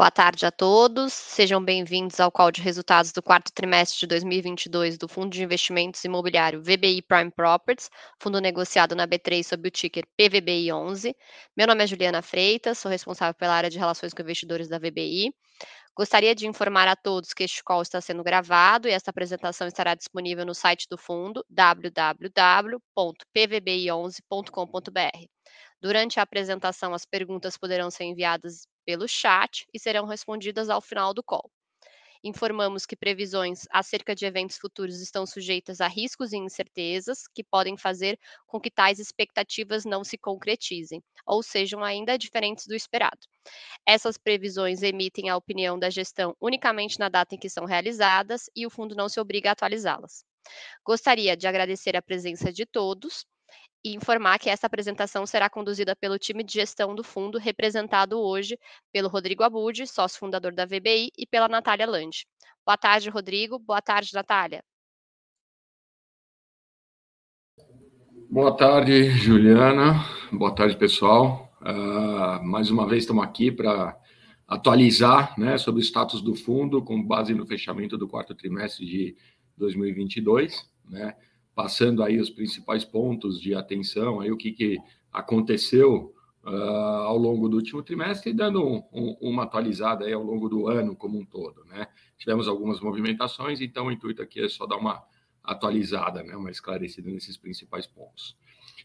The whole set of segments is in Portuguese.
Boa tarde a todos, sejam bem-vindos ao call de resultados do quarto trimestre de 2022 do Fundo de Investimentos Imobiliário VBI Prime Properties, fundo negociado na B3 sob o ticker PVBI11. Meu nome é Juliana Freitas, sou responsável pela área de relações com investidores da VBI. Gostaria de informar a todos que este call está sendo gravado e esta apresentação estará disponível no site do fundo www.pvbi11.com.br. Durante a apresentação, as perguntas poderão ser enviadas pelo chat e serão respondidas ao final do call. Informamos que previsões acerca de eventos futuros estão sujeitas a riscos e incertezas que podem fazer com que tais expectativas não se concretizem, ou sejam ainda diferentes do esperado. Essas previsões emitem a opinião da gestão unicamente na data em que são realizadas e o fundo não se obriga a atualizá-las. Gostaria de agradecer a presença de todos e informar que essa apresentação será conduzida pelo time de gestão do fundo, representado hoje pelo Rodrigo Abud, sócio fundador da VBI, e pela Natália Lande. Boa tarde, Rodrigo. Boa tarde, Natália. Boa tarde, Juliana. Boa tarde, pessoal. Uh, mais uma vez estamos aqui para atualizar né, sobre o status do fundo, com base no fechamento do quarto trimestre de 2022. Né? Passando aí os principais pontos de atenção, aí o que, que aconteceu uh, ao longo do último trimestre e dando um, um, uma atualizada aí ao longo do ano como um todo, né? Tivemos algumas movimentações, então o intuito aqui é só dar uma atualizada, né? Uma esclarecida nesses principais pontos.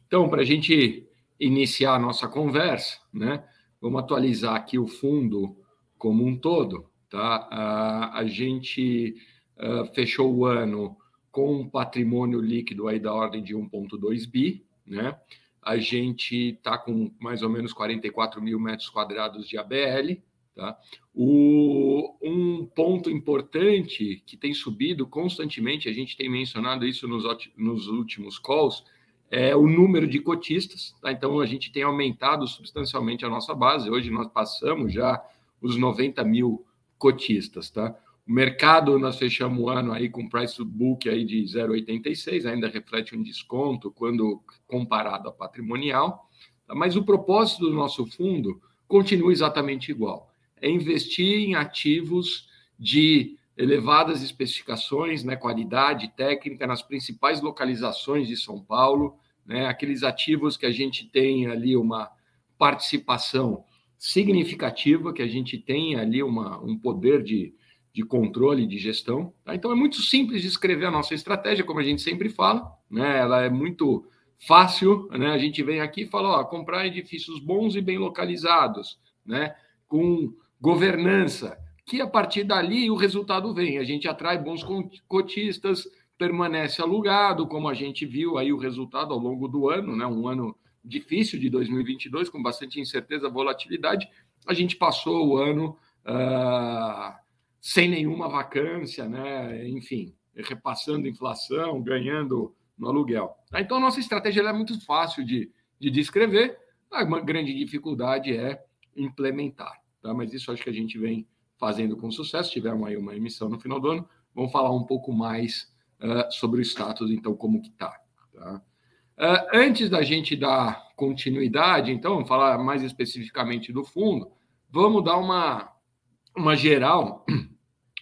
Então, para a gente iniciar a nossa conversa, né? Vamos atualizar aqui o fundo como um todo, tá? Uh, a gente uh, fechou o ano com um patrimônio líquido aí da ordem de 1,2 bi, né? A gente está com mais ou menos 44 mil metros quadrados de ABL, tá? O, um ponto importante que tem subido constantemente, a gente tem mencionado isso nos, nos últimos calls, é o número de cotistas, tá? Então a gente tem aumentado substancialmente a nossa base. Hoje nós passamos já os 90 mil cotistas, tá? O mercado, nós fechamos o ano aí com price book aí de 0,86, ainda reflete um desconto quando comparado a patrimonial, mas o propósito do nosso fundo continua exatamente igual. É investir em ativos de elevadas especificações, né, qualidade técnica nas principais localizações de São Paulo, né, aqueles ativos que a gente tem ali uma participação significativa, que a gente tem ali uma, um poder de, de controle de gestão. Tá? Então é muito simples de escrever a nossa estratégia, como a gente sempre fala, né? Ela é muito fácil, né? A gente vem aqui e fala, ó, comprar edifícios bons e bem localizados, né? Com governança, que a partir dali o resultado vem. A gente atrai bons cotistas, permanece alugado, como a gente viu aí o resultado ao longo do ano, né? Um ano difícil de 2022, com bastante incerteza, volatilidade. A gente passou o ano uh, sem nenhuma vacância, né? enfim, repassando inflação, ganhando no aluguel. Tá? Então, nossa estratégia é muito fácil de, de descrever, uma grande dificuldade é implementar. Tá? Mas isso acho que a gente vem fazendo com sucesso. Tivemos aí uma emissão no final do ano, vamos falar um pouco mais uh, sobre o status, então, como que está. Tá? Uh, antes da gente dar continuidade, então, falar mais especificamente do fundo, vamos dar uma, uma geral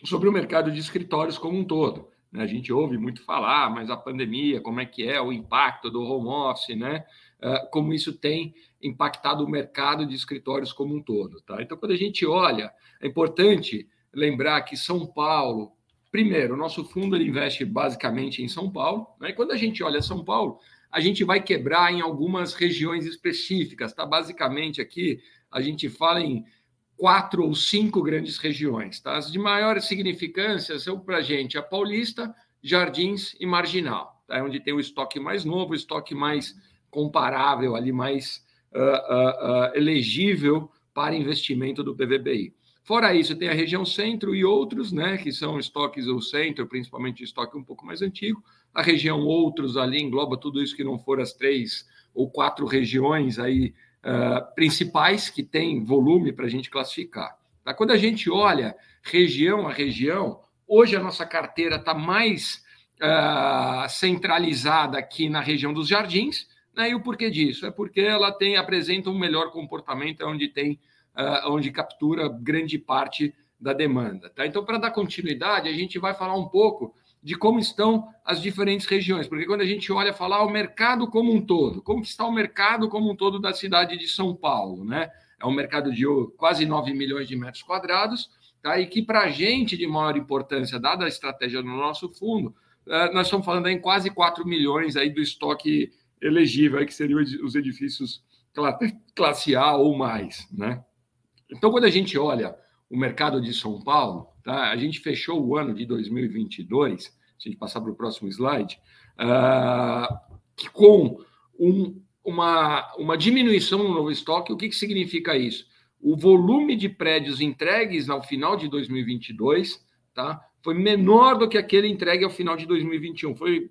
sobre o mercado de escritórios como um todo. Né? A gente ouve muito falar, mas a pandemia, como é que é o impacto do home office, né? Uh, como isso tem impactado o mercado de escritórios como um todo. Tá? Então, quando a gente olha, é importante lembrar que São Paulo, primeiro, o nosso fundo ele investe basicamente em São Paulo. Né? E quando a gente olha São Paulo, a gente vai quebrar em algumas regiões específicas. Tá? Basicamente, aqui a gente fala em quatro ou cinco grandes regiões. Tá? As de maior significância são para a gente a Paulista, Jardins e Marginal, tá? onde tem o estoque mais novo, o estoque mais comparável, ali mais uh, uh, uh, elegível para investimento do PVBI. Fora isso, tem a região centro e outros, né, que são estoques do centro, principalmente estoque um pouco mais antigo. A região outros ali engloba tudo isso que não for as três ou quatro regiões aí uh, principais que têm volume para a gente classificar. Tá? Quando a gente olha região a região, hoje a nossa carteira está mais uh, centralizada aqui na região dos jardins. Né? E o porquê disso? É porque ela tem apresenta um melhor comportamento, é onde tem uh, onde captura grande parte da demanda. Tá? Então, para dar continuidade, a gente vai falar um pouco de como estão as diferentes regiões, porque quando a gente olha falar o mercado como um todo, como está o mercado como um todo da cidade de São Paulo, né? É um mercado de quase 9 milhões de metros quadrados, tá? E que para a gente de maior importância, dada a estratégia do nosso fundo, é, nós estamos falando em quase 4 milhões aí do estoque elegível, aí que seriam os edifícios classe A ou mais, né? Então, quando a gente olha o mercado de São Paulo, tá? A gente fechou o ano de 2022, se a gente passar para o próximo slide, uh, com um, uma, uma diminuição no novo estoque. O que, que significa isso? O volume de prédios entregues ao final de 2022 tá, foi menor do que aquele entregue ao final de 2021. Foi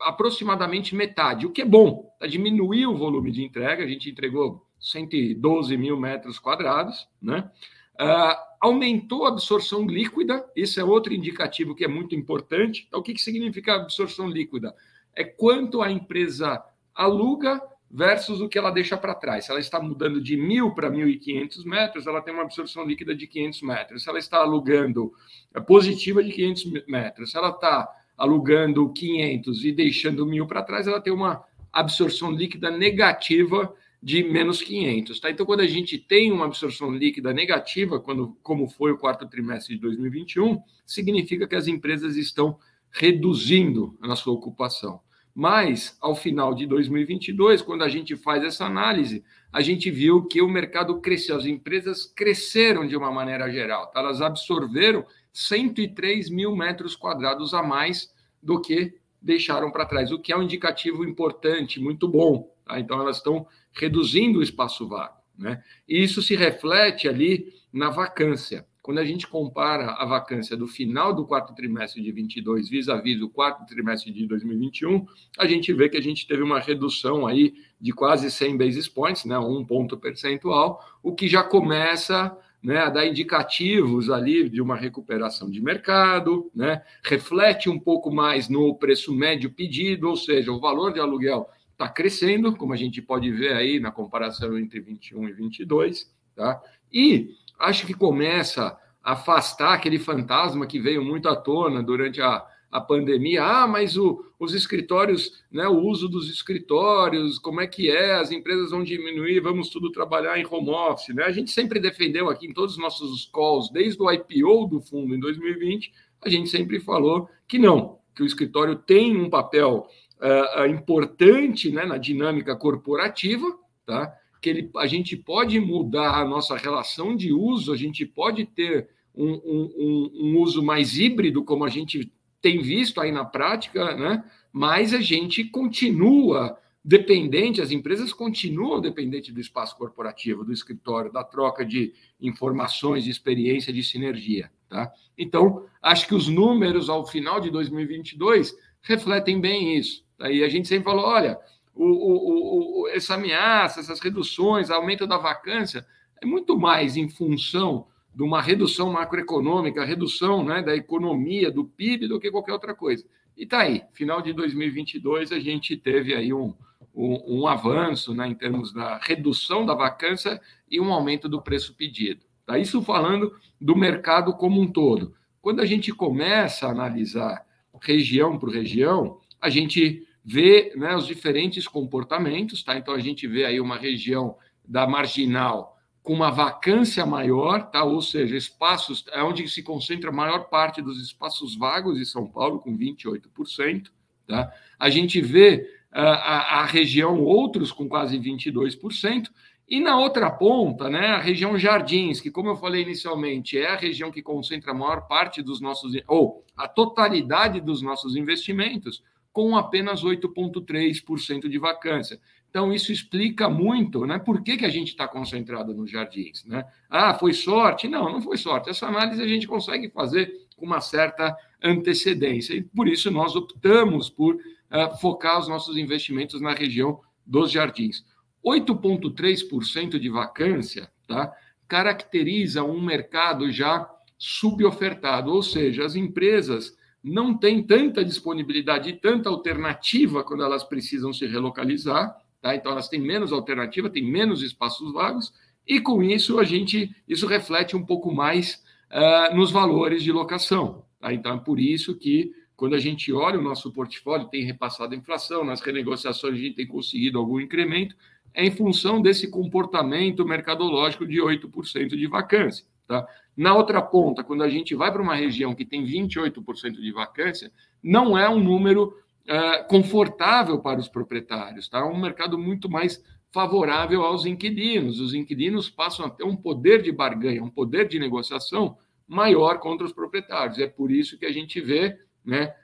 aproximadamente metade, o que é bom. Tá? Diminuiu o volume de entrega, a gente entregou 112 mil metros quadrados, né? Uh, aumentou a absorção líquida, esse é outro indicativo que é muito importante. Então, o que, que significa absorção líquida? É quanto a empresa aluga versus o que ela deixa para trás. Se ela está mudando de 1.000 para 1.500 metros, ela tem uma absorção líquida de 500 metros. Se ela está alugando é positiva de 500 metros, se ela está alugando 500 e deixando 1.000 para trás, ela tem uma absorção líquida negativa de menos 500. Tá? Então, quando a gente tem uma absorção líquida negativa, quando, como foi o quarto trimestre de 2021, significa que as empresas estão reduzindo a sua ocupação. Mas, ao final de 2022, quando a gente faz essa análise, a gente viu que o mercado cresceu, as empresas cresceram de uma maneira geral, tá? elas absorveram 103 mil metros quadrados a mais do que deixaram para trás, o que é um indicativo importante, muito bom. Tá? Então, elas estão reduzindo o espaço vago. Né? E isso se reflete ali na vacância. Quando a gente compara a vacância do final do quarto trimestre de 22 vis-à-vis do quarto trimestre de 2021, a gente vê que a gente teve uma redução aí de quase 100 basis points, né, um ponto percentual, o que já começa né, a dar indicativos ali de uma recuperação de mercado, né, reflete um pouco mais no preço médio pedido, ou seja, o valor de aluguel está crescendo, como a gente pode ver aí na comparação entre 21 e 22, tá? E acho que começa a afastar aquele fantasma que veio muito à tona durante a, a pandemia. Ah, mas o, os escritórios, né, o uso dos escritórios, como é que é? As empresas vão diminuir, vamos tudo trabalhar em home office, né? A gente sempre defendeu aqui em todos os nossos calls, desde o IPO do fundo em 2020, a gente sempre falou que não, que o escritório tem um papel uh, importante né, na dinâmica corporativa, tá? que ele, a gente pode mudar a nossa relação de uso, a gente pode ter um, um, um, uso mais híbrido, como a gente tem visto aí na prática, né? mas a gente continua dependente, as empresas continuam dependentes do espaço corporativo, do escritório, da troca de informações, de experiência, de sinergia. Tá? Então, acho que os números ao final de 2022 refletem bem isso. E a gente sempre falou: olha, o, o, o, essa ameaça, essas reduções, aumento da vacância, é muito mais em função de uma redução macroeconômica, redução né, da economia, do PIB, do que qualquer outra coisa. E está aí, final de 2022, a gente teve aí um, um, um avanço né, em termos da redução da vacância e um aumento do preço pedido. Tá? Isso falando do mercado como um todo. Quando a gente começa a analisar região por região, a gente vê né, os diferentes comportamentos, tá? Então a gente vê aí uma região da marginal com uma vacância maior, tá? Ou seja, espaços é onde se concentra a maior parte dos espaços vagos de São Paulo, com 28%, tá? A gente vê uh, a, a região outros com quase 22%, e na outra ponta, né, a região Jardins, que, como eu falei inicialmente, é a região que concentra a maior parte dos nossos, ou a totalidade dos nossos investimentos, com apenas 8,3% de vacância. Então, isso explica muito né, por que, que a gente está concentrado nos jardins. Né? Ah, foi sorte? Não, não foi sorte. Essa análise a gente consegue fazer com uma certa antecedência. E por isso nós optamos por uh, focar os nossos investimentos na região dos jardins. 8,3% de vacância tá, caracteriza um mercado já subofertado, ou seja, as empresas não têm tanta disponibilidade e tanta alternativa quando elas precisam se relocalizar, tá? Então elas têm menos alternativa, têm menos espaços vagos e com isso a gente isso reflete um pouco mais uh, nos valores de locação. Tá? Então é por isso que quando a gente olha o nosso portfólio, tem repassado a inflação, nas renegociações a gente tem conseguido algum incremento, é em função desse comportamento mercadológico de 8% de vacância. Tá? Na outra ponta, quando a gente vai para uma região que tem 28% de vacância, não é um número uh, confortável para os proprietários, tá? É um mercado muito mais favorável aos inquilinos. Os inquilinos passam a ter um poder de barganha, um poder de negociação maior contra os proprietários. É por isso que a gente vê né,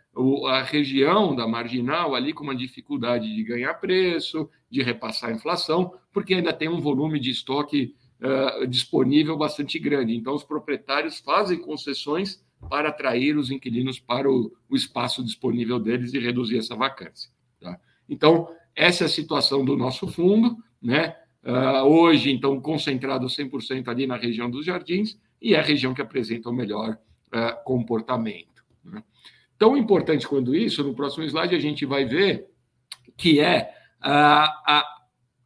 a região da marginal ali com uma dificuldade de ganhar preço, de repassar a inflação, porque ainda tem um volume de estoque uh, disponível bastante grande. Então, os proprietários fazem concessões para atrair os inquilinos para o, o espaço disponível deles e reduzir essa vacância. Tá? Então, essa é a situação do nosso fundo, né? Uh, hoje, então, concentrado 100% ali na região dos jardins, e é a região que apresenta o melhor uh, comportamento. Né? Tão importante quanto isso, no próximo slide a gente vai ver que é a,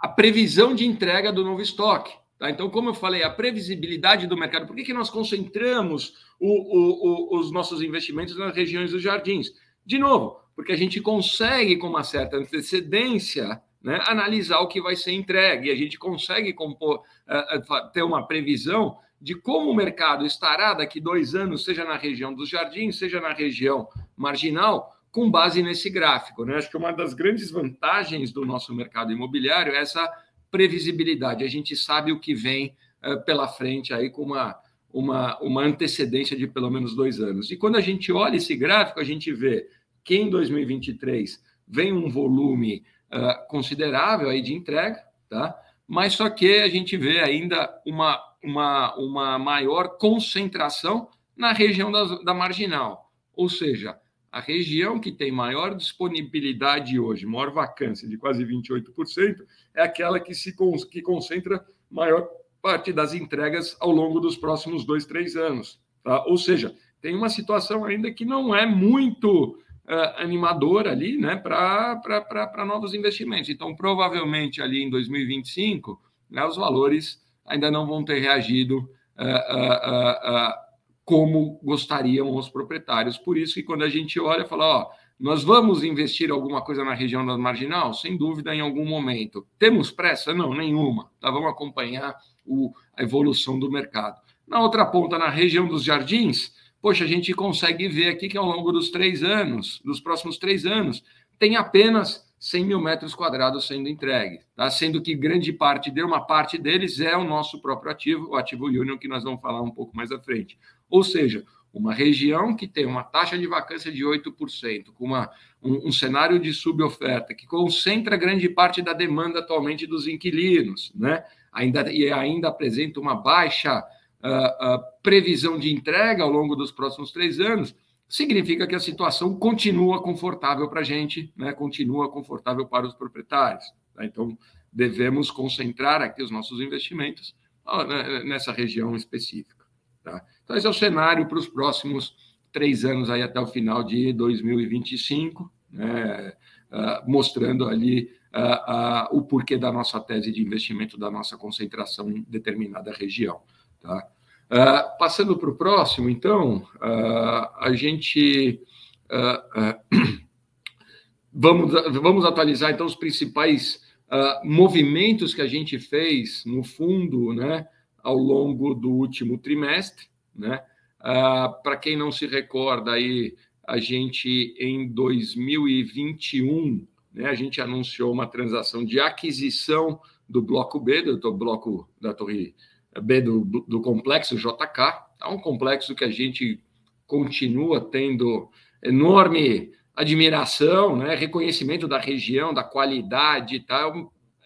a previsão de entrega do novo estoque. Tá? Então, como eu falei, a previsibilidade do mercado, por que, que nós concentramos o, o, o, os nossos investimentos nas regiões dos jardins? De novo, porque a gente consegue, com uma certa antecedência, né, analisar o que vai ser entregue, a gente consegue compor, uh, ter uma previsão de como o mercado estará daqui dois anos, seja na região dos jardins, seja na região marginal, com base nesse gráfico. Né? Acho que uma das grandes vantagens do nosso mercado imobiliário é essa previsibilidade. A gente sabe o que vem uh, pela frente aí com uma, uma, uma antecedência de pelo menos dois anos. E quando a gente olha esse gráfico, a gente vê que em 2023 vem um volume uh, considerável aí de entrega, tá? mas só que a gente vê ainda uma, uma, uma maior concentração na região da, da marginal, ou seja, a região que tem maior disponibilidade hoje, maior vacância de quase 28%, é aquela que se que concentra maior parte das entregas ao longo dos próximos dois, três anos. Tá? Ou seja, tem uma situação ainda que não é muito uh, animador ali, né, para novos investimentos. Então, provavelmente ali em 2025, né, os valores ainda não vão ter reagido uh, uh, como gostariam os proprietários. Por isso que quando a gente olha, fala, ó, nós vamos investir alguma coisa na região da marginal? Sem dúvida, em algum momento. Temos pressa? Não, nenhuma. Tá? Vamos acompanhar o, a evolução do mercado. Na outra ponta, na região dos jardins, poxa, a gente consegue ver aqui que ao longo dos três anos, dos próximos três anos, tem apenas 100 mil metros quadrados sendo entregues, tá? sendo que grande parte de uma parte deles é o nosso próprio ativo, o ativo Union, que nós vamos falar um pouco mais à frente. Ou seja, uma região que tem uma taxa de vacância de 8%, com uma, um, um cenário de suboferta, que concentra grande parte da demanda atualmente dos inquilinos, né? ainda, e ainda apresenta uma baixa uh, previsão de entrega ao longo dos próximos três anos, significa que a situação continua confortável para a gente, né? continua confortável para os proprietários. Tá? Então, devemos concentrar aqui os nossos investimentos né, nessa região específica. Tá? Então, esse é o cenário para os próximos três anos, aí até o final de 2025, né? uh, mostrando ali uh, uh, o porquê da nossa tese de investimento, da nossa concentração em determinada região. Tá? Passando para o próximo, então, a gente vamos, vamos atualizar então os principais movimentos que a gente fez no fundo, né, ao longo do último trimestre, né? para quem não se recorda aí, a gente em 2021, né, a gente anunciou uma transação de aquisição do bloco B, do bloco da Torre B do, do complexo JK, é um complexo que a gente continua tendo enorme admiração, né, reconhecimento da região, da qualidade, tá?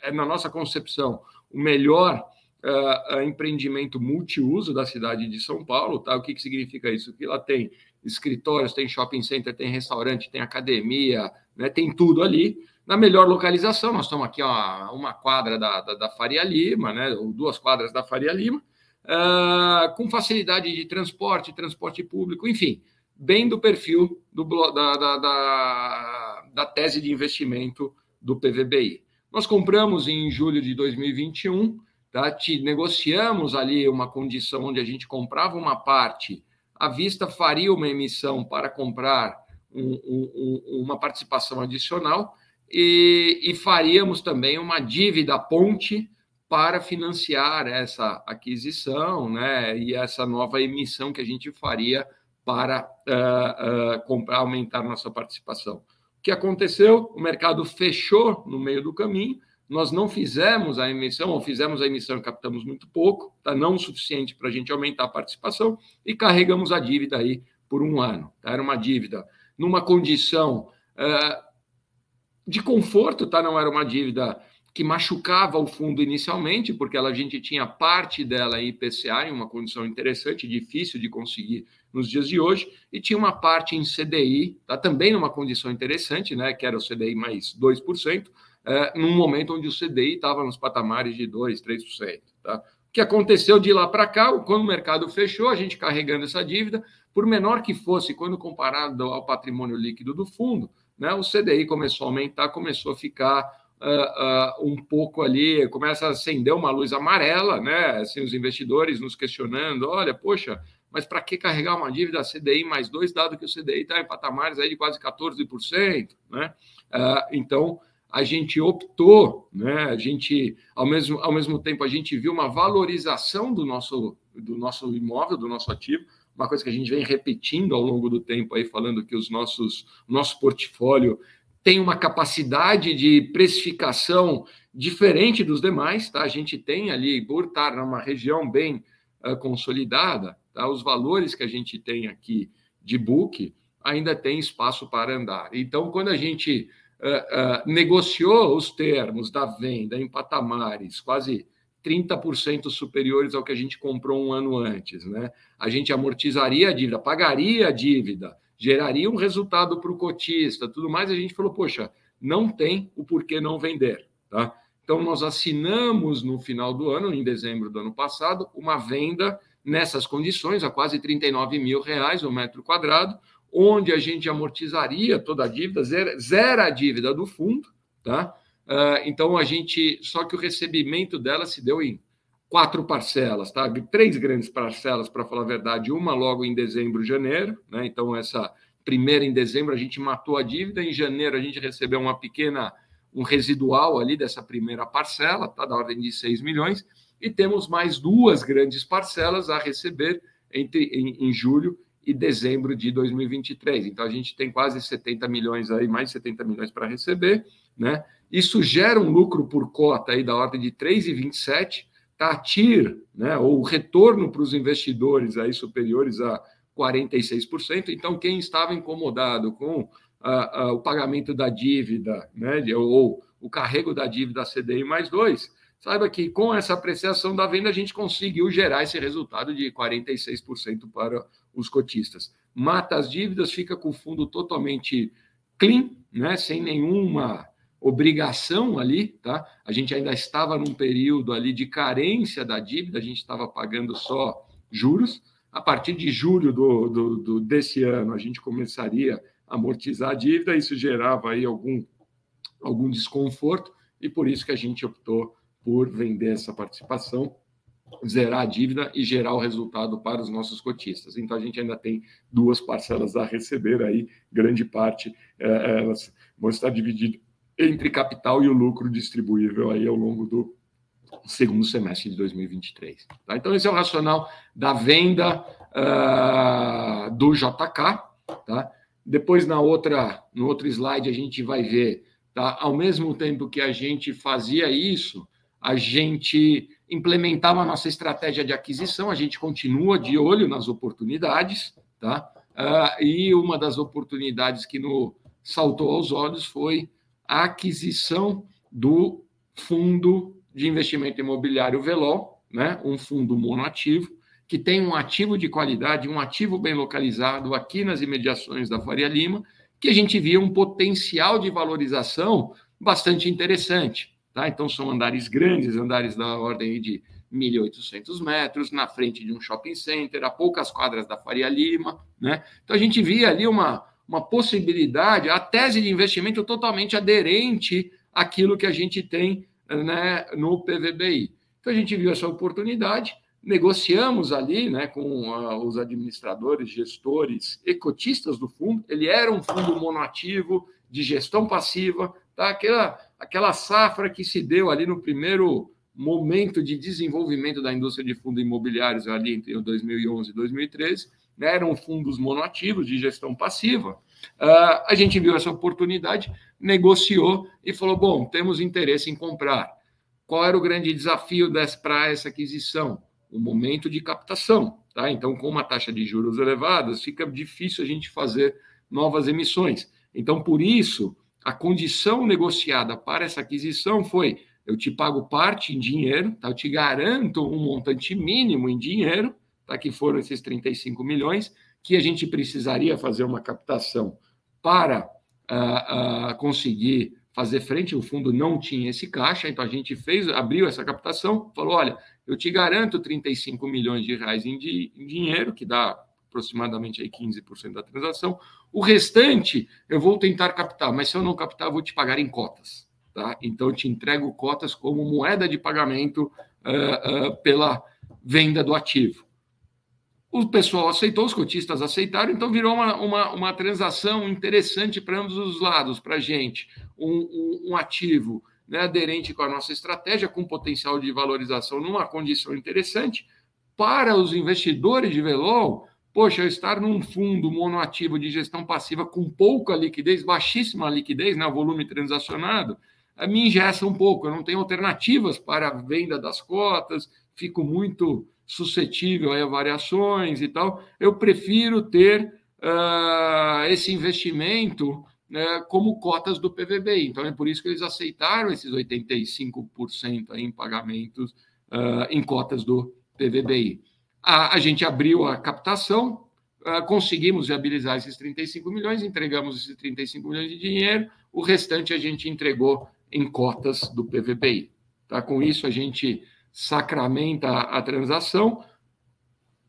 É, na nossa concepção, o melhor uh, empreendimento multiuso da cidade de São Paulo. Tá? O que, que significa isso? Que lá tem escritórios, tem shopping center, tem restaurante, tem academia, né, tem tudo ali na melhor localização. Nós estamos aqui a uma quadra da, da, da, Faria Lima, né, ou duas quadras da Faria Lima, uh, com facilidade de transporte, transporte público, enfim, bem do perfil do, da, da, da, da tese de investimento do PVBI. Nós compramos em julho de 2021 tá? Te, negociamos ali uma condição onde a gente comprava uma parte, a Vista faria uma emissão para comprar um, um, uma participação adicional e, e faríamos também uma dívida ponte para financiar essa aquisição né, e essa nova emissão que a gente faria para uh, uh, comprar, aumentar nossa participação. O que aconteceu? O mercado fechou no meio do caminho, nós não fizemos a emissão, ou fizemos a emissão e captamos muito pouco, tá? não o suficiente para a gente aumentar a participação, e carregamos a dívida aí por um ano. Tá? Era uma dívida numa condição uh, de conforto, tá? não era uma dívida que machucava o fundo inicialmente, porque ela, a gente tinha parte dela em IPCA, em uma condição interessante, difícil de conseguir nos dias de hoje, e tinha uma parte em CDI, tá? também numa condição interessante, né? que era o CDI mais 2%, é, num momento onde o CDI estava nos patamares de 2%, 3%. Tá? O que aconteceu de lá para cá, quando o mercado fechou, a gente carregando essa dívida, por menor que fosse, quando comparado ao patrimônio líquido do fundo, né, o CDI começou a aumentar, começou a ficar uh, uh, um pouco ali, começa a acender uma luz amarela, né? Assim, os investidores nos questionando: olha, poxa, mas para que carregar uma dívida CDI mais dois, dado que o CDI está em patamares aí de quase 14%, né? Uh, então a gente optou, né? A gente, ao mesmo, ao mesmo tempo, a gente viu uma valorização do nosso, do nosso imóvel, do nosso ativo, uma coisa que a gente vem repetindo ao longo do tempo aí, falando que os nossos, nosso portfólio tem uma capacidade de precificação diferente dos demais, tá? A gente tem ali, por estar numa região bem uh, consolidada, tá? Os valores que a gente tem aqui de book ainda tem espaço para andar. Então, quando a gente negociou os termos da venda em patamares quase 30% superiores ao que a gente comprou um ano antes, né? A gente amortizaria a dívida, pagaria a dívida, geraria um resultado para o cotista, tudo mais. A gente falou, poxa, não tem o porquê não vender, tá? Então nós assinamos no final do ano, em dezembro do ano passado, uma venda nessas condições a quase 39 mil reais o metro quadrado, onde a gente amortizaria toda a dívida, zera, zera a dívida do fundo, tá? Uh, então a gente, só que o recebimento dela se deu em quatro parcelas, tá? Três grandes parcelas, para falar a verdade, uma logo em dezembro, janeiro, né? Então essa primeira em dezembro a gente matou a dívida, em janeiro a gente recebeu uma pequena um residual ali dessa primeira parcela, tá? Da ordem de 6 milhões, e temos mais duas grandes parcelas a receber entre em, em julho e dezembro de 2023. Então a gente tem quase 70 milhões aí, mais 70 milhões para receber, né? Isso gera um lucro por cota aí da ordem de 3,27, tá TIR, né, ou retorno para os investidores aí superiores a 46%. Então quem estava incomodado com o pagamento da dívida, né, ou o carrego da dívida CDI mais dois, saiba que com essa apreciação da venda a gente conseguiu gerar esse resultado de 46% para os cotistas. Mata as dívidas, fica com o fundo totalmente clean, né, sem nenhuma obrigação ali, tá? A gente ainda estava num período ali de carência da dívida, a gente estava pagando só juros. A partir de julho do, do, do, desse ano, a gente começaria a amortizar a dívida, isso gerava aí algum, algum desconforto, e por isso que a gente optou por vender essa participação, zerar a dívida e gerar o resultado para os nossos cotistas. Então, a gente ainda tem duas parcelas a receber aí, grande parte, é, elas vão estar divididas entre capital e o lucro distribuível aí ao longo do segundo semestre de 2023. Tá? Então, esse é o racional da venda uh, do JK. Tá? Depois, na outra, no outro slide, a gente vai ver, tá? ao mesmo tempo que a gente fazia isso, a gente implementava a nossa estratégia de aquisição, a gente continua de olho nas oportunidades, tá? Uh, e uma das oportunidades que nos saltou aos olhos foi a aquisição do fundo de investimento imobiliário Velol, né, um fundo monoativo, que tem um ativo de qualidade, um ativo bem localizado aqui nas imediações da Faria Lima, que a gente via um potencial de valorização bastante interessante. Tá? Então, são andares grandes, andares da ordem de 1.800 metros, na frente de um shopping center, a poucas quadras da Faria Lima. Né? Então, a gente via ali uma, uma possibilidade, a tese de investimento totalmente aderente àquilo que a gente tem né, no PVBI. Então, a gente viu essa oportunidade, negociamos ali né, com uh, os administradores, gestores e cotistas do fundo. Ele era um fundo monoativo de gestão passiva, tá? aquela, aquela safra que se deu ali no primeiro momento de desenvolvimento da indústria de fundos imobiliários ali entre 2011 e 2013, né, eram fundos monoativos de gestão passiva. Uh, a gente viu essa oportunidade, negociou e falou: bom, temos interesse em comprar. Qual era o grande desafio para essa aquisição? O momento de captação. Tá? Então, com uma taxa de juros elevadas, fica difícil a gente fazer novas emissões. Então, por isso, a condição negociada para essa aquisição foi: eu te pago parte em dinheiro, tá? eu te garanto um montante mínimo em dinheiro, tá? que foram esses 35 milhões, que a gente precisaria fazer uma captação para uh, uh, conseguir fazer frente, o fundo não tinha esse caixa, então a gente fez, abriu essa captação, falou: olha, eu te garanto 35 milhões de reais em, di, em dinheiro, que dá aproximadamente aí 15% da transação. O restante eu vou tentar captar, mas se eu não captar, eu vou te pagar em cotas. Tá? Então, eu te entrego cotas como moeda de pagamento uh, uh, pela venda do ativo. O pessoal aceitou, os cotistas aceitaram, então virou uma, uma, uma transação interessante para ambos os lados, para a gente. Um, um, um ativo né, aderente com a nossa estratégia, com potencial de valorização numa condição interessante. Para os investidores de Velol, poxa, estar num fundo monoativo de gestão passiva com pouca liquidez, baixíssima liquidez, né, volume transacionado, me ingessa um pouco. Eu não tenho alternativas para a venda das cotas, fico muito suscetível a variações e tal, eu prefiro ter uh, esse investimento né, como cotas do PVBI. Então, é por isso que eles aceitaram esses 85% em pagamentos uh, em cotas do PVBI. A, a gente abriu a captação, uh, conseguimos viabilizar esses 35 milhões, entregamos esses 35 milhões de dinheiro, o restante a gente entregou em cotas do PVBI. Tá? Com isso, a gente sacramenta a, a transação,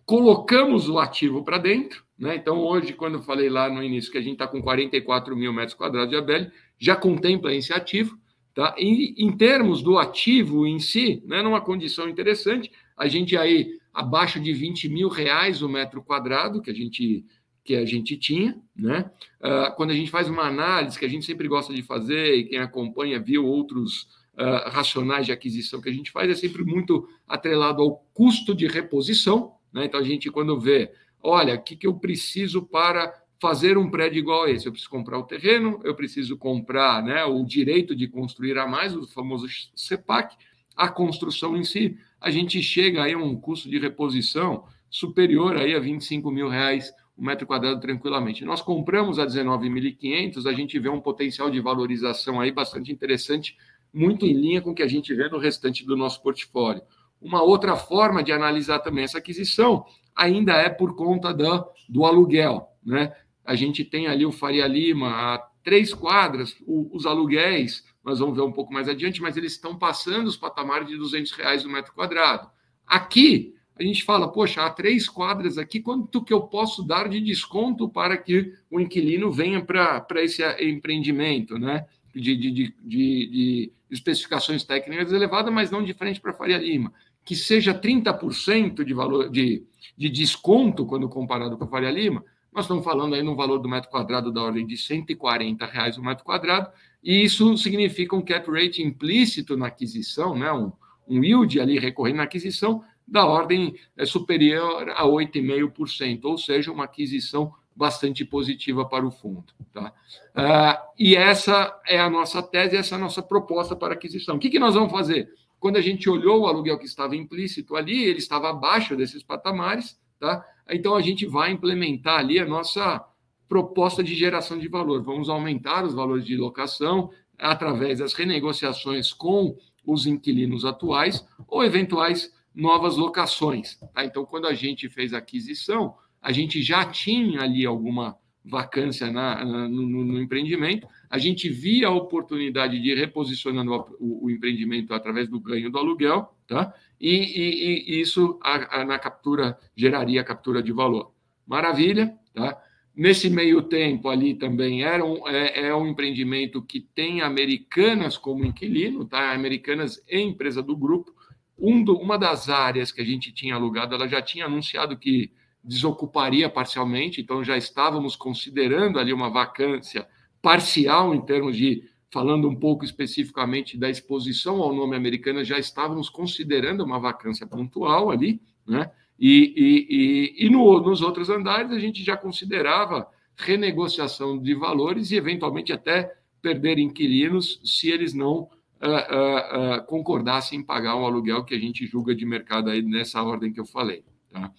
colocamos o ativo para dentro. Né? Então, hoje, quando eu falei lá no início que a gente está com 44 mil metros quadrados de ABL, já contempla esse ativo. Tá? E, em termos do ativo em si, né, numa condição interessante, a gente aí abaixo de 20 mil reais o metro quadrado que a gente que a gente tinha, né? Uh, quando a gente faz uma análise que a gente sempre gosta de fazer e quem acompanha viu outros uh, racionais de aquisição que a gente faz é sempre muito atrelado ao custo de reposição. Né? Então, a gente, quando vê, olha, o que, que eu preciso para fazer um prédio igual a esse? Eu preciso comprar o terreno, eu preciso comprar né, o direito de construir a mais, o famoso CEPAC, a construção em si, a gente chega aí a um custo de reposição superior aí a 25 mil reais o metro quadrado tranquilamente. Nós compramos a 19.500, a gente vê um potencial de valorização aí bastante interessante muito em linha com o que a gente vê no restante do nosso portfólio. Uma outra forma de analisar também essa aquisição ainda é por conta do, do aluguel. Né? A gente tem ali o Faria Lima a três quadras, o, os aluguéis, nós vamos ver um pouco mais adiante, mas eles estão passando os patamares de 200 reais o metro quadrado. Aqui, a gente fala, poxa, há três quadras aqui, quanto que eu posso dar de desconto para que o inquilino venha para esse empreendimento, né? de, de, de, de especificações técnicas elevadas, mas não de frente para Faria Lima. Que seja 30% de valor de, de desconto quando comparado com a Faria Lima, nós estamos falando aí no valor do metro quadrado da ordem de 140 reais o metro quadrado, e isso significa um cap rate implícito na aquisição, né? um, um yield ali recorrendo na aquisição da ordem é, superior a 8,5%, ou seja, uma aquisição bastante positiva para o fundo. Tá? Uh, e essa é a nossa tese, essa é a nossa proposta para aquisição. O que, que nós vamos fazer? Quando a gente olhou o aluguel que estava implícito ali, ele estava abaixo desses patamares, tá? então a gente vai implementar ali a nossa proposta de geração de valor. Vamos aumentar os valores de locação através das renegociações com os inquilinos atuais ou eventuais novas locações. Tá? Então, quando a gente fez a aquisição, a gente já tinha ali alguma vacância na, no, no, empreendimento, a gente via a oportunidade de ir reposicionando o, o empreendimento através do ganho do aluguel, tá? E, e, e isso a, a, na captura geraria captura de valor. Maravilha, tá? Nesse meio tempo ali também era um, é, é um empreendimento que tem Americanas como inquilino, tá? Americanas é empresa do grupo, um do, uma das áreas que a gente tinha alugado, ela já tinha anunciado que desocuparia parcialmente, então já estávamos considerando ali uma vacância parcial em termos de, falando um pouco especificamente da exposição ao nome americano, já estávamos considerando uma vacância pontual ali, né? E, e, e, e no, nos outros andares a gente já considerava renegociação de valores e, eventualmente, até perder inquilinos se eles não uh, uh, uh, concordassem em pagar o aluguel que a gente julga de mercado aí nessa ordem que eu falei. Tá?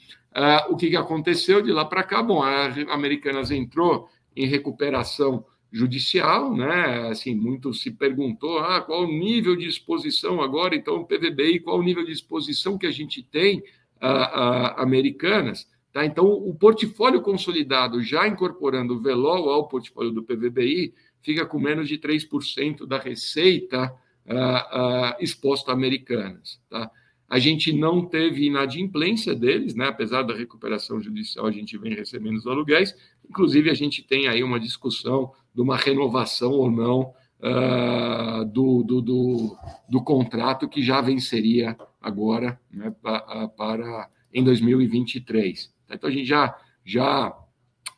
O que, que aconteceu de lá para cá? Bom, a Americanas entrou em recuperação judicial, né? Assim, muito se perguntou, ah, qual o nível de exposição agora, então, o PVBI, qual o nível de exposição que a gente tem a, Americanas, tá? Então, o portfólio consolidado, já incorporando o Velol ao portfólio do PVBI, fica com menos de 3% da receita exposta a Americanas, tá? A gente não teve inadimplência deles, né? apesar da recuperação judicial, a gente vem recebendo os aluguéis. Inclusive, a gente tem aí uma discussão de uma renovação ou não uh, do, do, do, do, contrato que já venceria agora né, para, para em 2023. Então, a gente já, já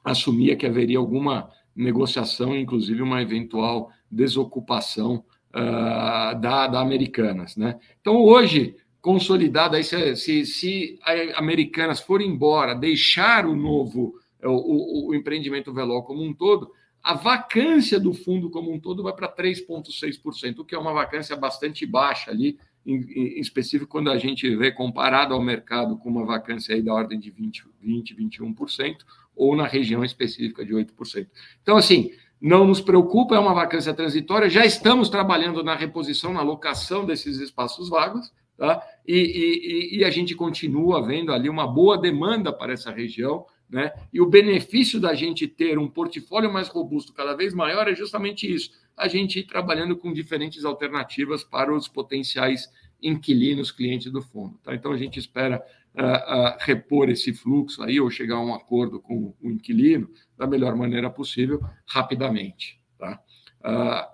assumia que haveria alguma negociação, inclusive uma eventual desocupação uh, da, da Americanas. Né? Então, hoje, consolidada, aí se, se, se Americanas for embora, deixar o novo, o, o, o empreendimento Velol como um todo, a vacância do fundo como um todo vai para 3,6%, o que é uma vacância bastante baixa ali, em, em, específico quando a gente vê comparado ao mercado com uma vacância aí da ordem de 20, 20 21%, ou na região específica de 8%. Então, assim, não nos preocupa, é uma vacância transitória, já estamos trabalhando na reposição, na locação desses espaços vagos, Tá? E, e, e, a gente continua vendo ali uma boa demanda para essa região, né? E o benefício da gente ter um portfólio mais robusto, cada vez maior, é justamente isso: a gente ir trabalhando com diferentes alternativas para os potenciais inquilinos, clientes do fundo. Tá? Então a gente espera uh, uh, repor esse fluxo aí ou chegar a um acordo com o inquilino da melhor maneira possível, rapidamente. Tá? Uh,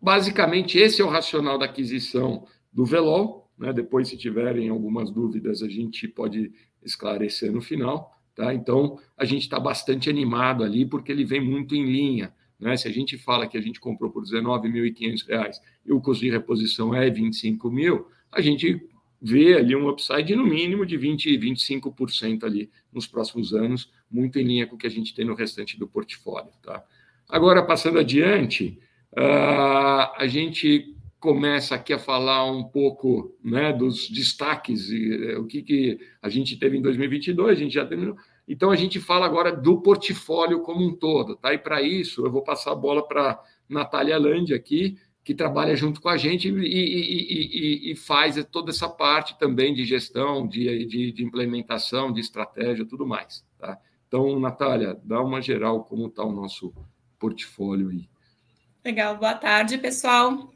basicamente, esse é o racional da aquisição do Velol. Né? Depois, se tiverem algumas dúvidas, a gente pode esclarecer no final. Tá? Então, a gente está bastante animado ali, porque ele vem muito em linha. Né? Se a gente fala que a gente comprou por R$19.500 e o custo de reposição é 25 mil, a gente vê ali um upside no mínimo de 20, 25% ali nos próximos anos, muito em linha com o que a gente tem no restante do portfólio. Tá? Agora, passando adiante, uh, a gente começa aqui a falar um pouco né, dos destaques, e, é, o que, que a gente teve em 2022, a gente já terminou. Então, a gente fala agora do portfólio como um todo. Tá? E para isso, eu vou passar a bola para Natália Landi aqui, que trabalha junto com a gente e, e, e, e, faz toda essa parte também de gestão, de, de, de implementação, de estratégia, tudo mais. Tá? Então, Natália, dá uma geral como está o nosso portfólio aí. Legal, boa tarde, pessoal.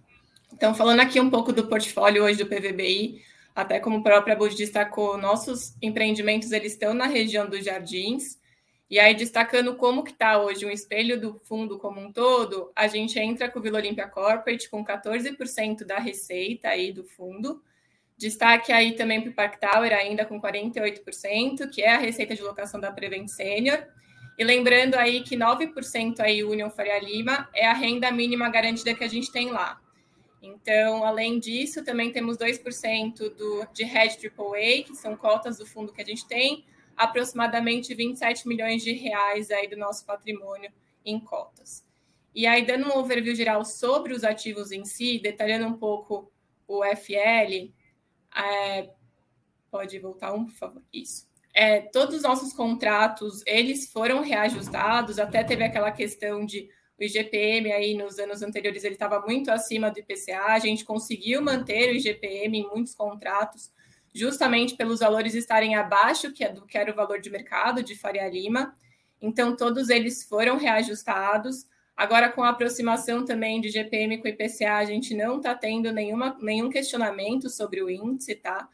Então, falando aqui um pouco do portfólio hoje do PVBI, até como o próprio Abud destacou, nossos empreendimentos eles estão na região dos Jardins. E aí, destacando como que está hoje um espelho do fundo como um todo, a gente entra com o Vila Olímpia Corporate com 14% da receita aí do fundo. Destaque aí também para o Park Tower, ainda com 48%, que é a receita de locação da Prevent Senior. E lembrando aí que 9% aí União Faria Lima é a renda mínima garantida que a gente tem lá. Então, além disso, também temos 2% do, de Hedge AAA, que são cotas do fundo que a gente tem, aproximadamente 27 milhões de reais aí do nosso patrimônio em cotas. E aí, dando um overview geral sobre os ativos em si, detalhando um pouco o FL, é, pode voltar um, por favor? Isso. É, todos os nossos contratos, eles foram reajustados, até teve aquela questão de o IGPM aí nos anos anteriores ele estava muito acima do IPCA, a gente conseguiu manter o IGPM em muitos contratos, justamente pelos valores estarem abaixo é do que era o valor de mercado de Faria Lima. Então todos eles foram reajustados. Agora com a aproximação também de IGPM com IPCA, a gente não está tendo nenhuma, nenhum questionamento sobre o índice, tá?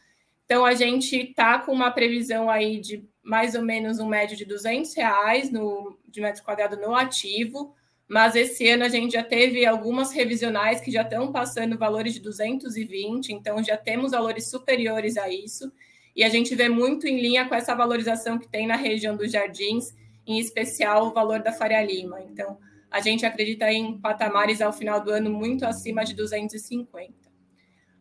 Então a gente está com uma previsão aí de mais ou menos um médio de 200 reais no, de metro quadrado no ativo, mas esse ano a gente já teve algumas revisionais que já estão passando valores de 220, então já temos valores superiores a isso, e a gente vê muito em linha com essa valorização que tem na região dos jardins, em especial o valor da Faria Lima. Então, a gente acredita em patamares ao final do ano muito acima de 250.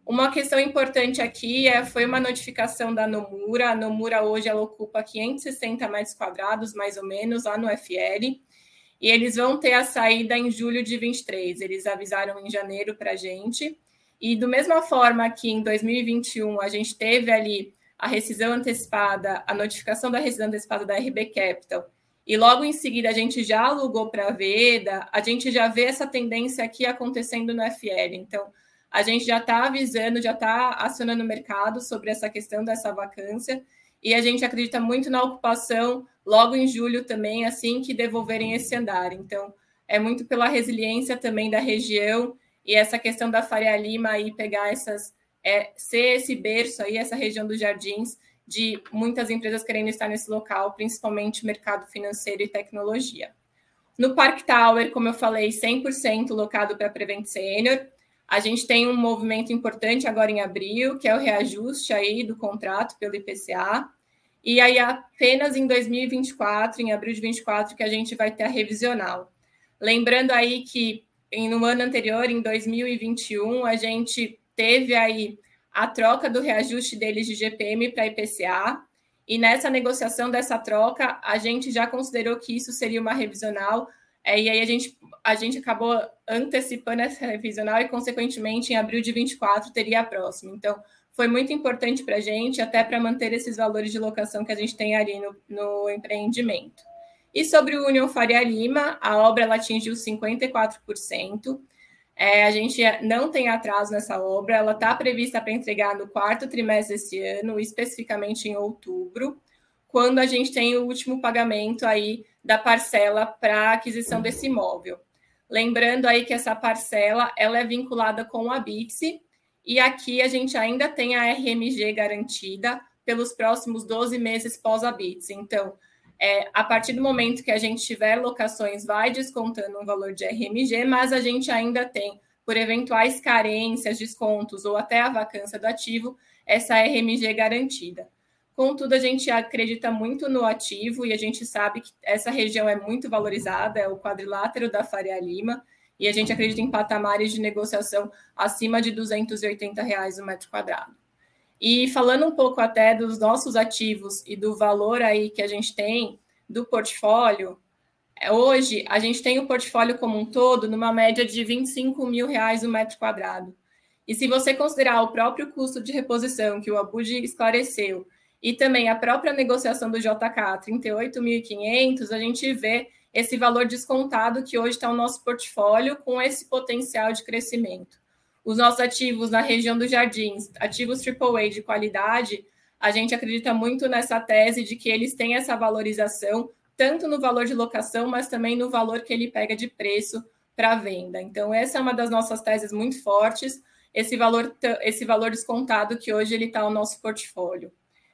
Uma questão importante aqui é, foi uma notificação da Nomura. A Nomura hoje ela ocupa 560 metros quadrados, mais ou menos, lá no FL. E eles vão ter a saída em julho de 23. Eles avisaram em janeiro para a gente. E do mesma forma que em 2021 a gente teve ali a rescisão antecipada, a notificação da rescisão antecipada da RB Capital, e logo em seguida a gente já alugou para a Veda, a gente já vê essa tendência aqui acontecendo no FL. Então, a gente já está avisando, já está acionando o mercado sobre essa questão dessa vacância e a gente acredita muito na ocupação logo em julho também, assim que devolverem esse andar. Então, é muito pela resiliência também da região e essa questão da Faria Lima aí pegar essas, é, ser esse berço aí, essa região dos jardins, de muitas empresas querendo estar nesse local, principalmente mercado financeiro e tecnologia. No Park Tower, como eu falei, 100% locado para Prevent Senior. A gente tem um movimento importante agora em abril, que é o reajuste aí do contrato pelo IPCA. E aí apenas em 2024, em abril de 2024, que a gente vai ter a revisional. Lembrando aí que no ano anterior, em 2021, a gente teve aí a troca do reajuste deles de GPM para IPCA. E nessa negociação dessa troca, a gente já considerou que isso seria uma revisional é, e aí a gente, a gente acabou antecipando essa revisional e, consequentemente, em abril de 24 teria a próxima. Então, foi muito importante para a gente, até para manter esses valores de locação que a gente tem ali no, no empreendimento. E sobre o União Faria Lima, a obra ela atingiu 54%. É, a gente não tem atraso nessa obra, ela está prevista para entregar no quarto trimestre desse ano, especificamente em outubro, quando a gente tem o último pagamento aí da parcela para aquisição desse imóvel. Lembrando aí que essa parcela ela é vinculada com a BITSE e aqui a gente ainda tem a RMG garantida pelos próximos 12 meses pós a BITSE. Então, é, a partir do momento que a gente tiver locações, vai descontando um valor de RMG, mas a gente ainda tem, por eventuais carências, descontos ou até a vacância do ativo, essa RMG garantida. Contudo, a gente acredita muito no ativo e a gente sabe que essa região é muito valorizada, é o quadrilátero da Faria Lima, e a gente acredita em patamares de negociação acima de 280 reais o metro quadrado. E falando um pouco até dos nossos ativos e do valor aí que a gente tem do portfólio, é, hoje a gente tem o portfólio como um todo numa média de 25 mil reais o metro quadrado. E se você considerar o próprio custo de reposição que o Abud esclareceu e também a própria negociação do JK, 38.500, a gente vê esse valor descontado que hoje está o nosso portfólio com esse potencial de crescimento. Os nossos ativos na região dos jardins, ativos AAA de qualidade, a gente acredita muito nessa tese de que eles têm essa valorização, tanto no valor de locação, mas também no valor que ele pega de preço para venda. Então, essa é uma das nossas teses muito fortes, esse valor, esse valor descontado que hoje ele está no nosso portfólio.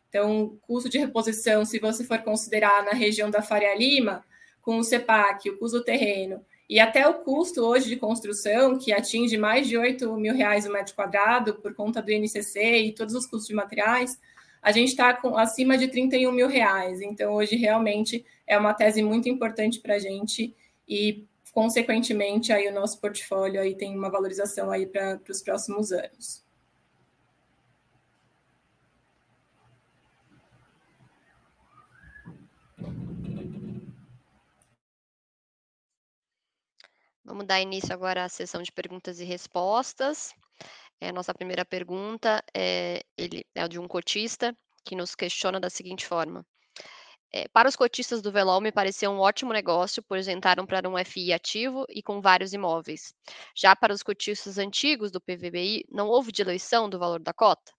Então, custo de reposição, se você for considerar na região da Faria Lima, com o CEPAC, o custo do terreno, e até o custo hoje de construção, que atinge mais de 8 mil reais o metro quadrado por conta do INCC e todos os custos de materiais, a gente está acima de 31 mil reais. Então, hoje realmente é uma tese muito importante para a gente e, consequentemente, aí o nosso portfólio aí tem uma valorização aí para os próximos anos. Vamos dar início agora à sessão de perguntas e respostas. É, nossa primeira pergunta é, ele, é de um cotista que nos questiona da seguinte forma. É, para os cotistas do Velol, me pareceu um ótimo negócio, pois entraram para um FI ativo e com vários imóveis. Já para os cotistas antigos do PVBI, não houve diluição do valor da cota?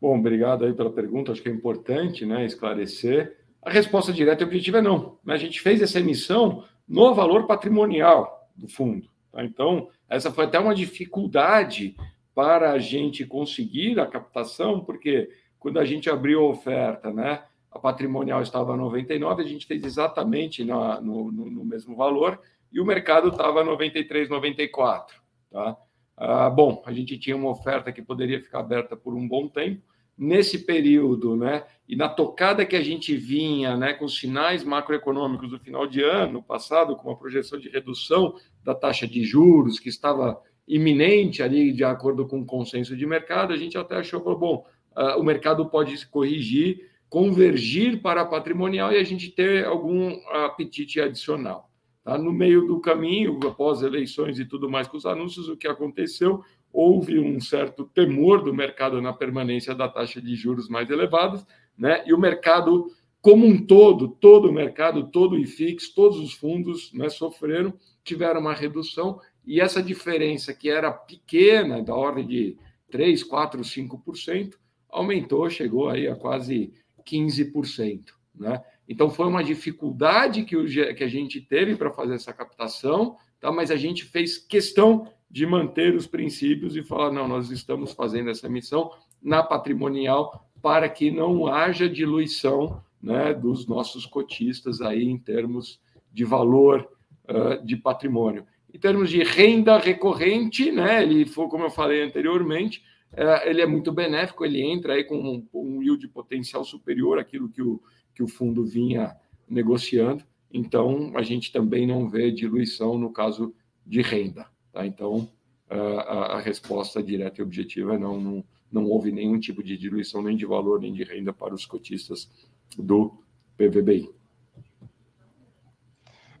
Bom, obrigado aí pela pergunta. Acho que é importante né, esclarecer a resposta direta e objetiva é não. A gente fez essa emissão no valor patrimonial do fundo. Tá? Então, essa foi até uma dificuldade para a gente conseguir a captação, porque quando a gente abriu a oferta, né, a patrimonial estava 99, a gente fez exatamente na, no, no, no, mesmo valor, e o mercado estava 93, 94. Tá? Ah, bom, a gente tinha uma oferta que poderia ficar aberta por um bom tempo. Nesse período, né, e na tocada que a gente vinha, né, com os sinais macroeconômicos do final de ano passado, com a projeção de redução da taxa de juros que estava iminente ali, de acordo com o consenso de mercado, a gente até achou, bom, uh, o mercado pode se corrigir, convergir para a patrimonial e a gente ter algum apetite adicional. Tá? No meio do caminho, após eleições e tudo mais com os anúncios, o que aconteceu? Houve um certo temor do mercado na permanência da taxa de juros mais elevadas, né? e o mercado como um todo, todo o mercado, todo o IFIX, todos os fundos né, sofreram, tiveram uma redução, e essa diferença que era pequena, da ordem de 3, 4, 5%, aumentou, chegou aí a quase 15%. Né? Então, foi uma dificuldade que, o, que a gente teve para fazer essa captação, tá? mas a gente fez questão de manter os princípios e falar: não, nós estamos fazendo essa missão na patrimonial para que não haja diluição né, dos nossos cotistas aí em termos de valor uh, de patrimônio. Em termos de renda recorrente, né, ele foi, como eu falei anteriormente, uh, ele é muito benéfico, ele entra aí com um, um yield potencial superior àquilo que o, que o fundo vinha negociando. Então, a gente também não vê diluição no caso de renda. Tá? Então, a, a, resposta direta e objetiva é não, não, não houve nenhum tipo de diluição, nem de valor, nem de renda para os cotistas do PVBI.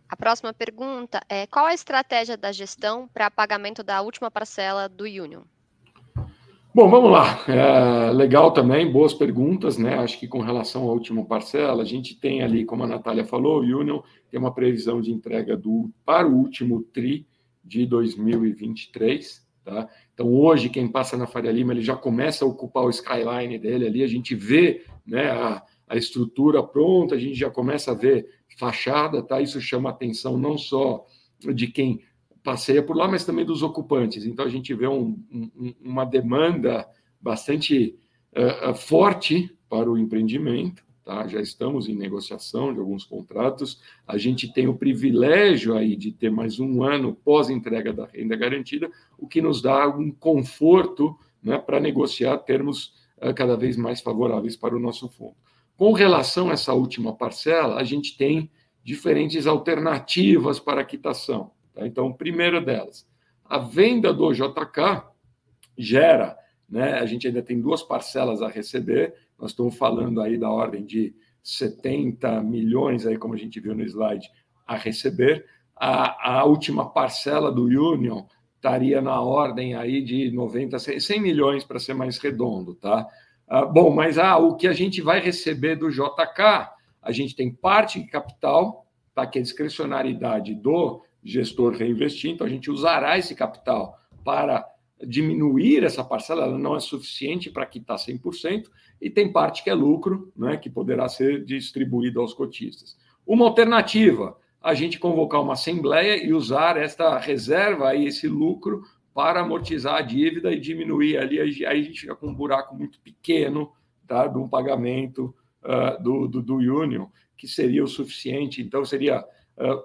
A próxima pergunta é: qual a estratégia da gestão para pagamento da última parcela do Union? Bom, vamos lá. É, legal também, boas perguntas, né? Acho que com relação à última parcela, a gente tem ali, como a Natália falou, o Union tem uma previsão de entrega do, para o último TRI de 2023, tá? Então, hoje, quem passa na Faria Lima, ele já começa a ocupar o skyline dele ali, a gente vê né, a, a estrutura pronta, a gente já começa a ver fachada, tá? Isso chama atenção não só de quem passeia por lá, mas também dos ocupantes. Então, a gente vê um, um, uma demanda bastante uh, forte para o empreendimento. Tá? Já estamos em negociação de alguns contratos. A gente tem o privilégio aí de ter mais um ano pós-entrega da renda garantida, o que nos dá um conforto né, para negociar termos uh, cada vez mais favoráveis para o nosso fundo. Com relação a essa última parcela, a gente tem diferentes alternativas para quitação. Tá? Então, primeiro delas, a venda do JK gera, né, a gente ainda tem duas parcelas a receber, nós estamos falando aí da ordem de 70 milhões, aí como a gente viu no slide, a receber. A, a última parcela do Union estaria na ordem aí de 90, 100 milhões para ser mais redondo, tá? Ah, bom, mas ah, o que a gente vai receber do JK, a gente tem parte de capital, tá, que é discricionariedade do gestor reinvestir, então a gente usará esse capital para diminuir essa parcela, ela não é suficiente para quitar 100%, e tem parte que é lucro, né, que poderá ser distribuído aos cotistas. Uma alternativa, a gente convocar uma assembleia e usar esta reserva, aí, esse lucro, para amortizar a dívida e diminuir ali, aí a gente fica com um buraco muito pequeno tá, de um pagamento uh, do, do, do Union, que seria o suficiente, então seria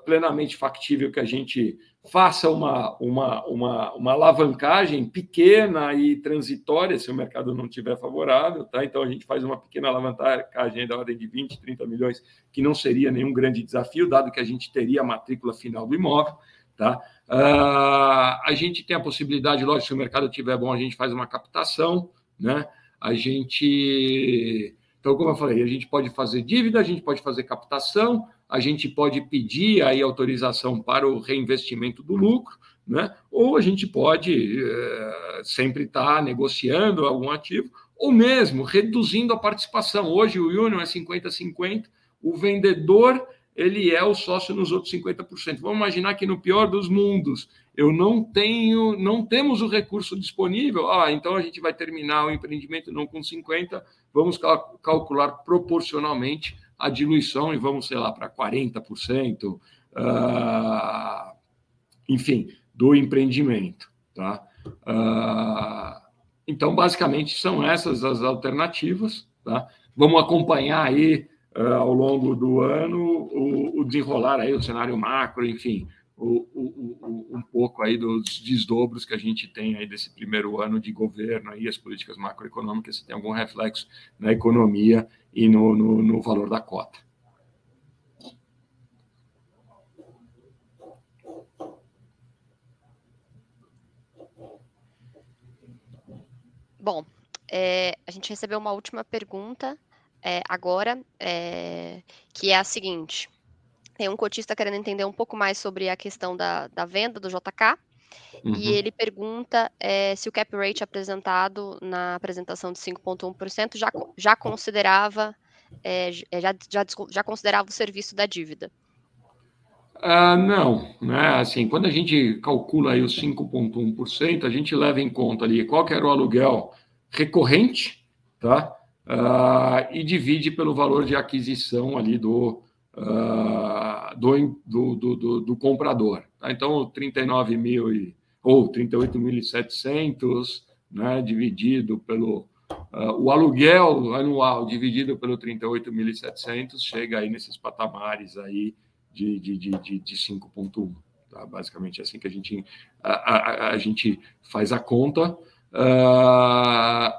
plenamente factível que a gente faça uma, uma, uma, uma alavancagem pequena e transitória, se o mercado não estiver favorável, tá? Então a gente faz uma pequena alavancagem da ordem de 20, 30 milhões, que não seria nenhum grande desafio, dado que a gente teria a matrícula final do imóvel, tá? Uh, a gente tem a possibilidade, lógico, se o mercado estiver bom, a gente faz uma captação, né? A gente. Então, como eu falei, a gente pode fazer dívida, a gente pode fazer captação, a gente pode pedir aí autorização para o reinvestimento do lucro, né? ou a gente pode é, sempre estar tá negociando algum ativo, ou mesmo reduzindo a participação. Hoje o Union é 50-50, o vendedor ele é o sócio nos outros 50%. Vamos imaginar que no pior dos mundos eu não tenho, não temos o recurso disponível. Ah, então a gente vai terminar o empreendimento não com 50, vamos cal calcular proporcionalmente a diluição e vamos, sei lá, para 40%, uh, ah, enfim, do empreendimento. Tá? Uh, então, basicamente, são essas as alternativas. Tá? Vamos acompanhar aí uh, ao longo do ano o, o, desenrolar aí o cenário macro, enfim, o, o, um pouco aí dos desdobros que a gente tem aí desse primeiro ano de governo aí, as políticas macroeconômicas, se tem algum reflexo na economia e no, no, no valor da cota. Bom, é, a gente recebeu uma última pergunta é, agora, é, que é a seguinte: tem um cotista querendo entender um pouco mais sobre a questão da, da venda do JK. Uhum. E ele pergunta é, se o cap rate apresentado na apresentação de 5,1% já, já considerava é, já, já, já considerava o serviço da dívida. Uh, não, né? Assim, quando a gente calcula aí os 5,1%, a gente leva em conta ali qual era o aluguel recorrente, tá? Uh, e divide pelo valor de aquisição ali do, uh, do, do, do, do, comprador. Tá? Então, 39 mil e, ou 38.700, né? Dividido pelo o aluguel anual dividido pelo 38.700 chega aí nesses patamares aí de, de, de, de, de 5,1. Tá? Basicamente é assim que a gente, a, a, a gente faz a conta. Uh,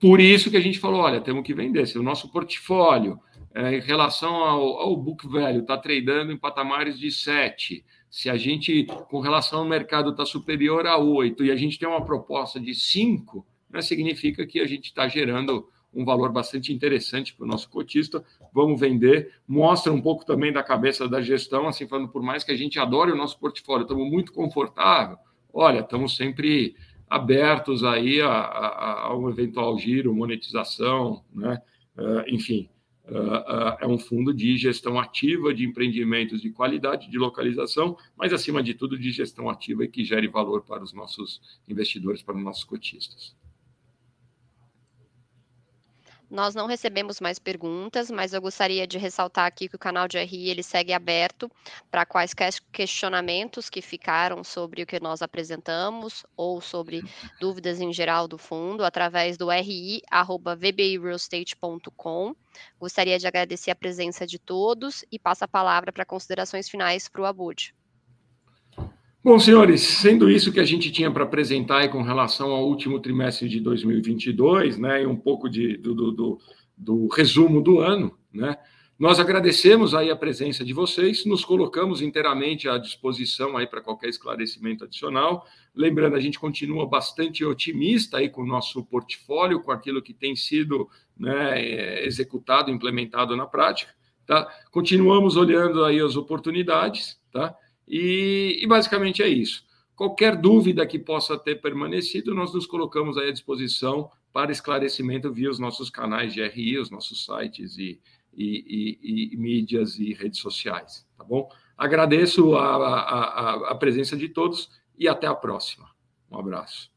por isso que a gente falou: olha, temos que vender. Se o nosso portfólio, é, em relação ao, ao book value, está tradando em patamares de 7, se a gente, com relação ao mercado, está superior a 8 e a gente tem uma proposta de 5, né, significa que a gente está gerando um valor bastante interessante para o nosso cotista. Vamos vender, mostra um pouco também da cabeça da gestão, assim, falando, por mais que a gente adore o nosso portfólio, estamos muito confortável, olha, estamos sempre abertos aí a, a, a um eventual giro, monetização, né? Uh, enfim, é um fundo de gestão ativa de empreendimentos de qualidade, de localização, mas acima de tudo de gestão ativa e que gere valor para os nossos investidores, para os nossos cotistas. Nós não recebemos mais perguntas, mas eu gostaria de ressaltar aqui que o canal de RI ele segue aberto para quaisquer questionamentos que ficaram sobre o que nós apresentamos ou sobre dúvidas em geral do fundo através do ri@vbirealestate.com. Gostaria de agradecer a presença de todos e passo a palavra para considerações finais para o Abud. Bom, senhores, sendo isso que a gente tinha para apresentar com relação ao último trimestre de 2022, né, e um pouco de, do, do, do resumo do ano, né, nós agradecemos aí a presença de vocês, nos colocamos inteiramente à disposição aí para qualquer esclarecimento adicional. Lembrando, a gente continua bastante otimista aí com o nosso portfólio, com aquilo que tem sido né, executado, implementado na prática. Tá? Continuamos olhando aí as oportunidades, tá? E, e, basicamente é isso. Qualquer dúvida que possa ter permanecido, nós nos colocamos à disposição para esclarecimento via os nossos canais de RI, os nossos sites e, e, e, e mídias e redes sociais, tá bom? Agradeço a, a, a, a presença de todos e até a próxima. Um abraço.